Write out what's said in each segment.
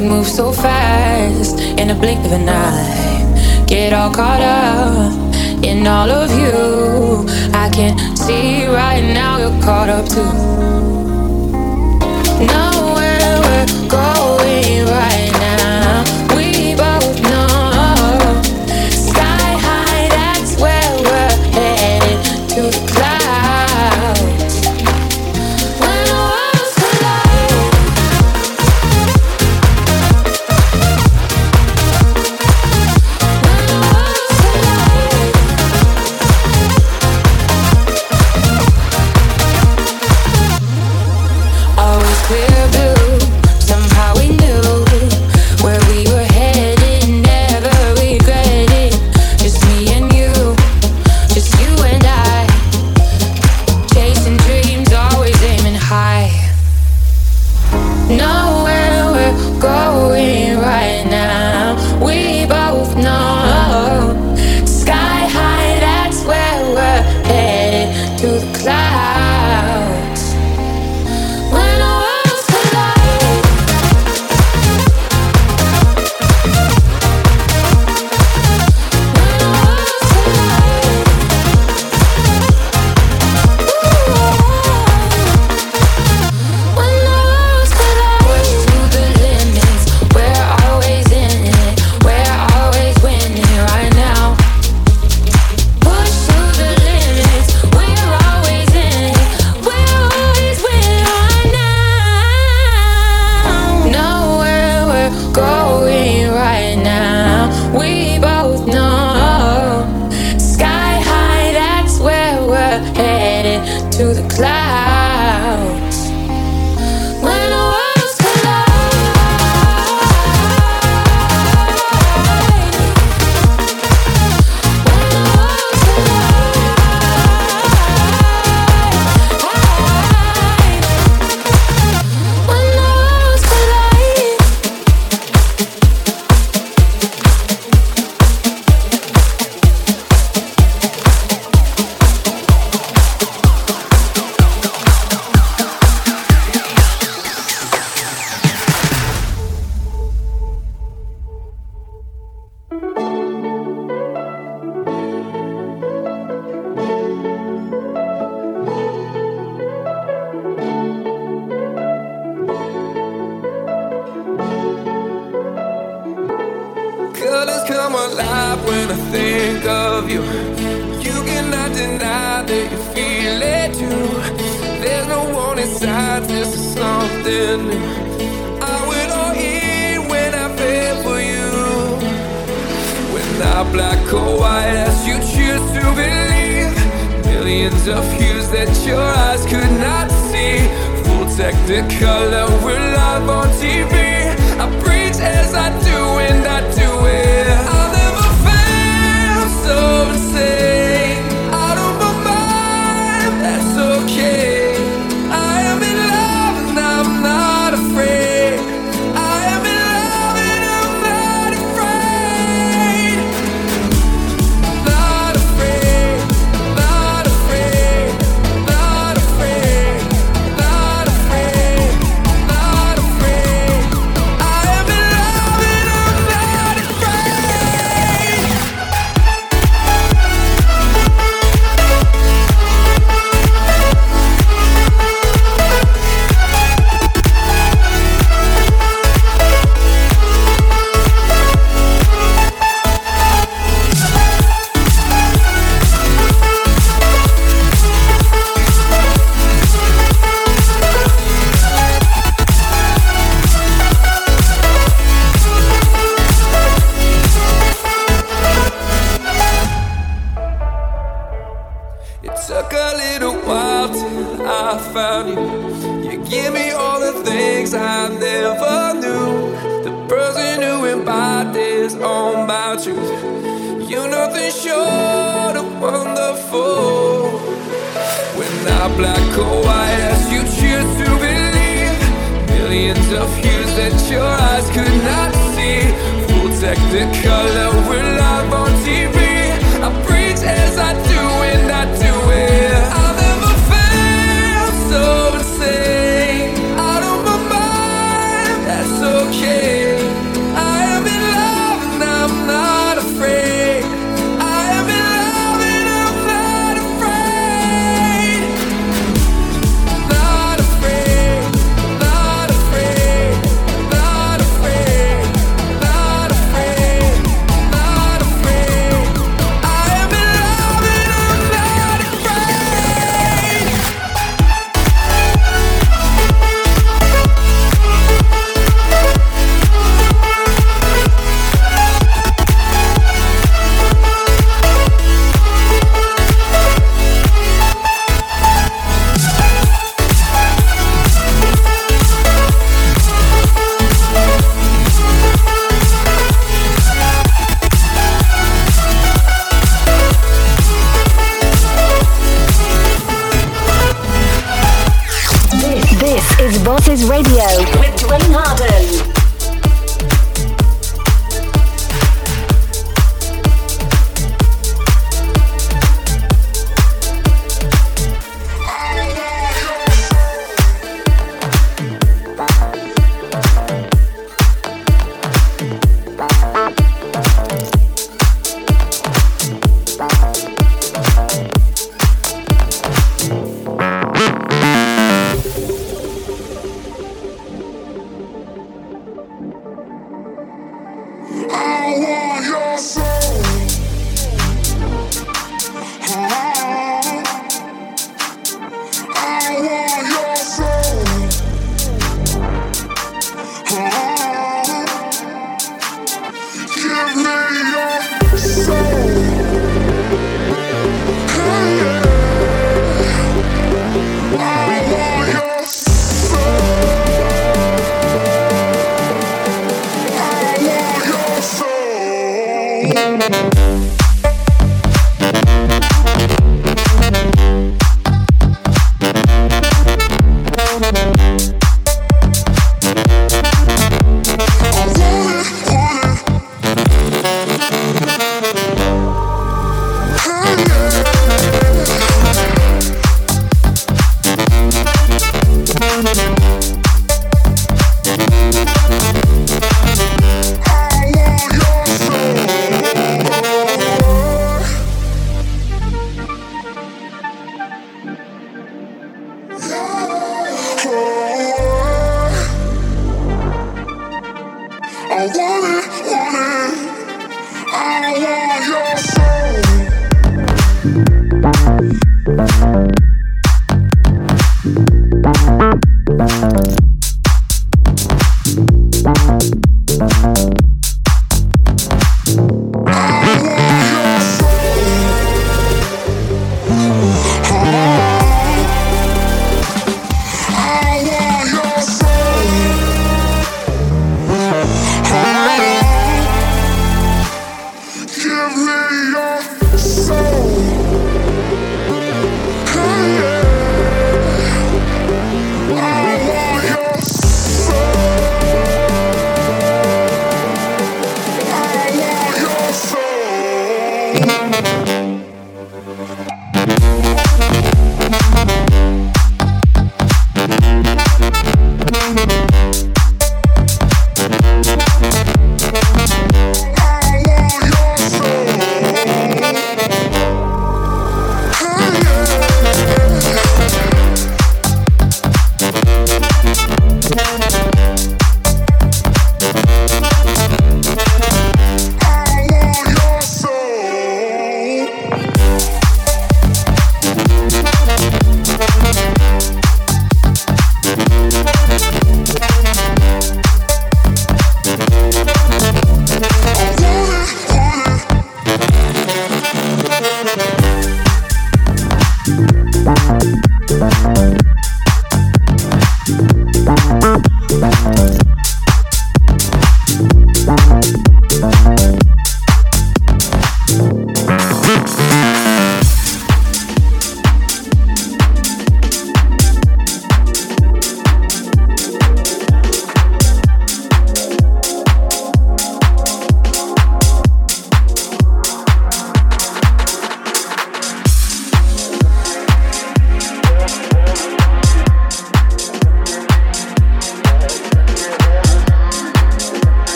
would move so fast in the blink of an eye. Get all caught up in all of you. I can see right now you're caught up too. Nowhere we're going right.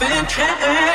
Been changed.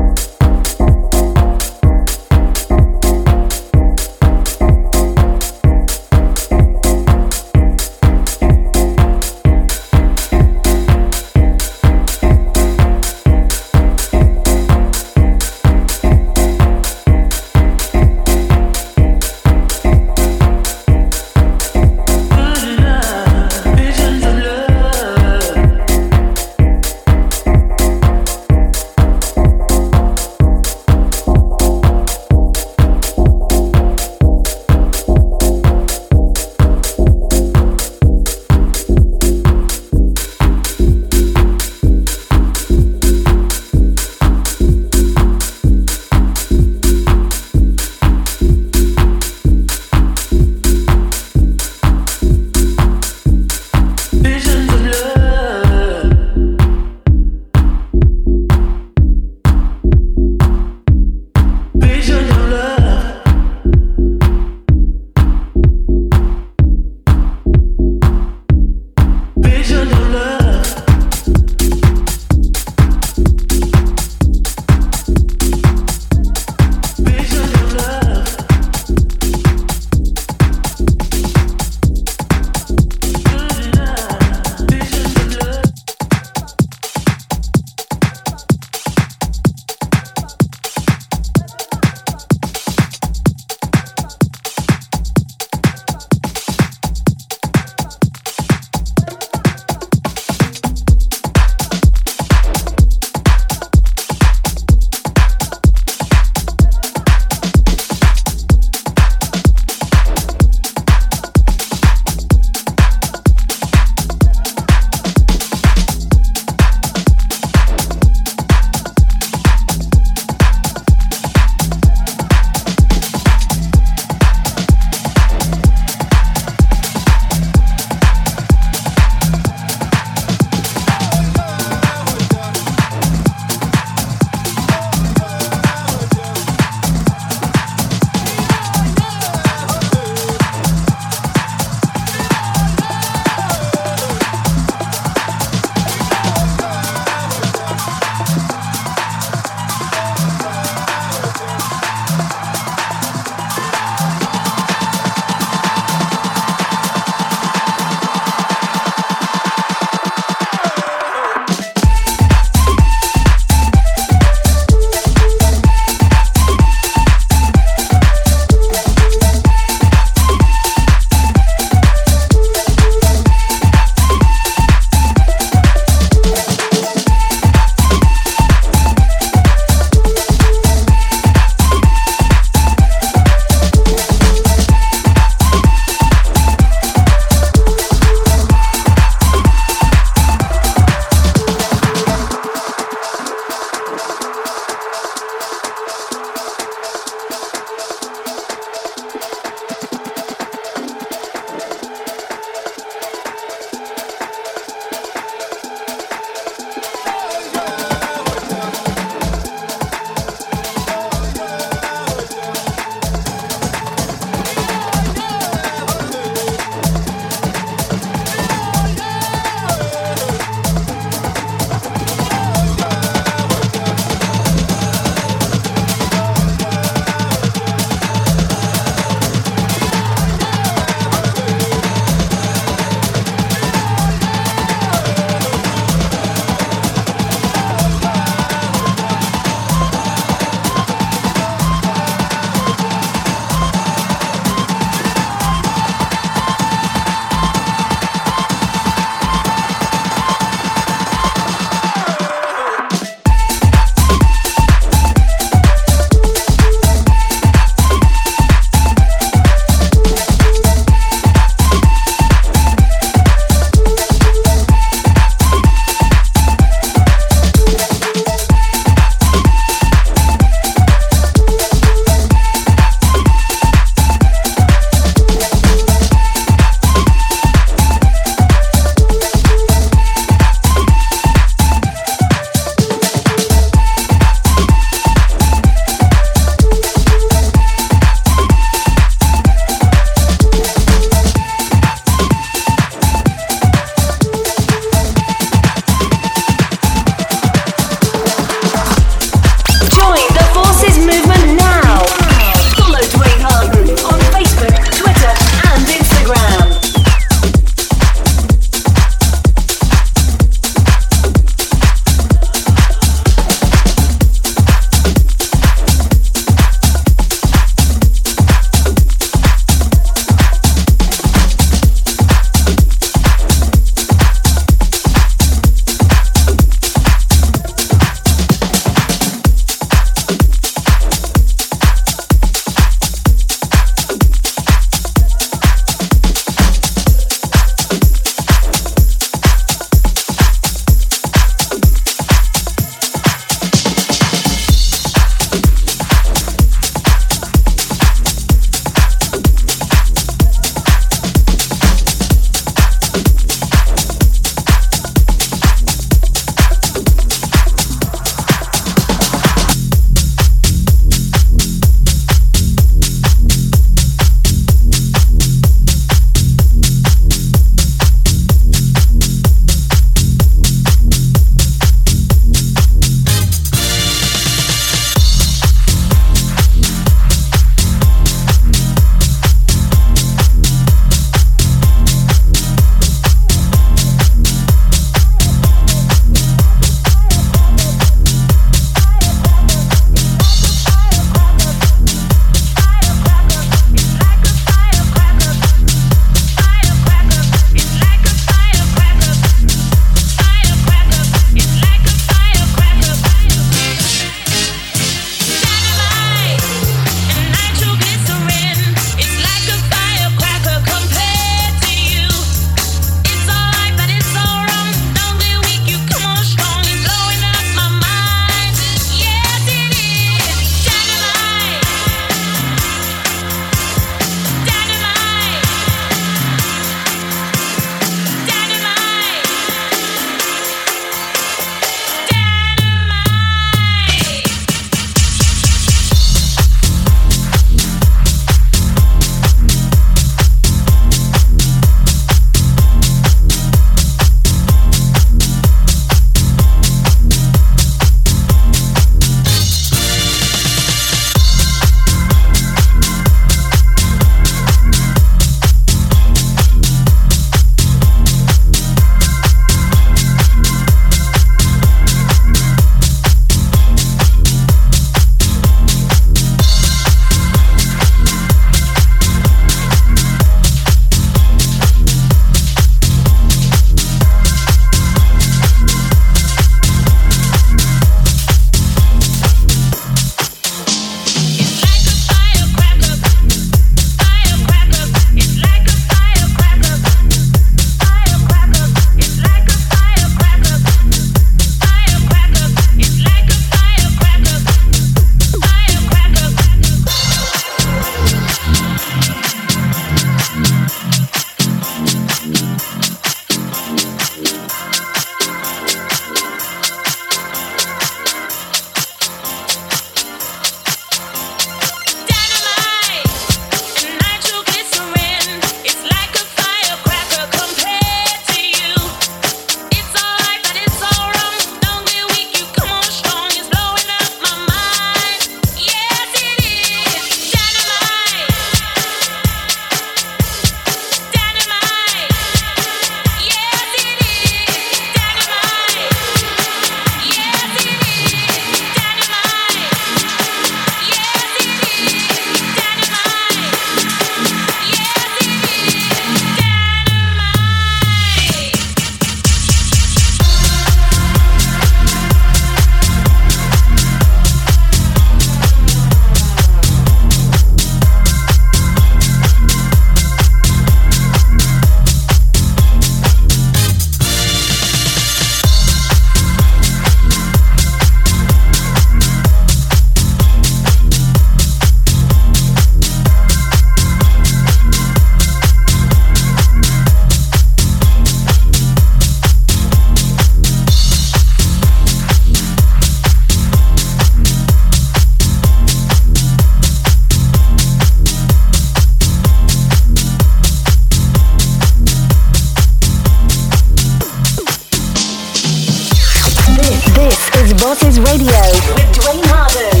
Bosses Radio with Dwayne Harden.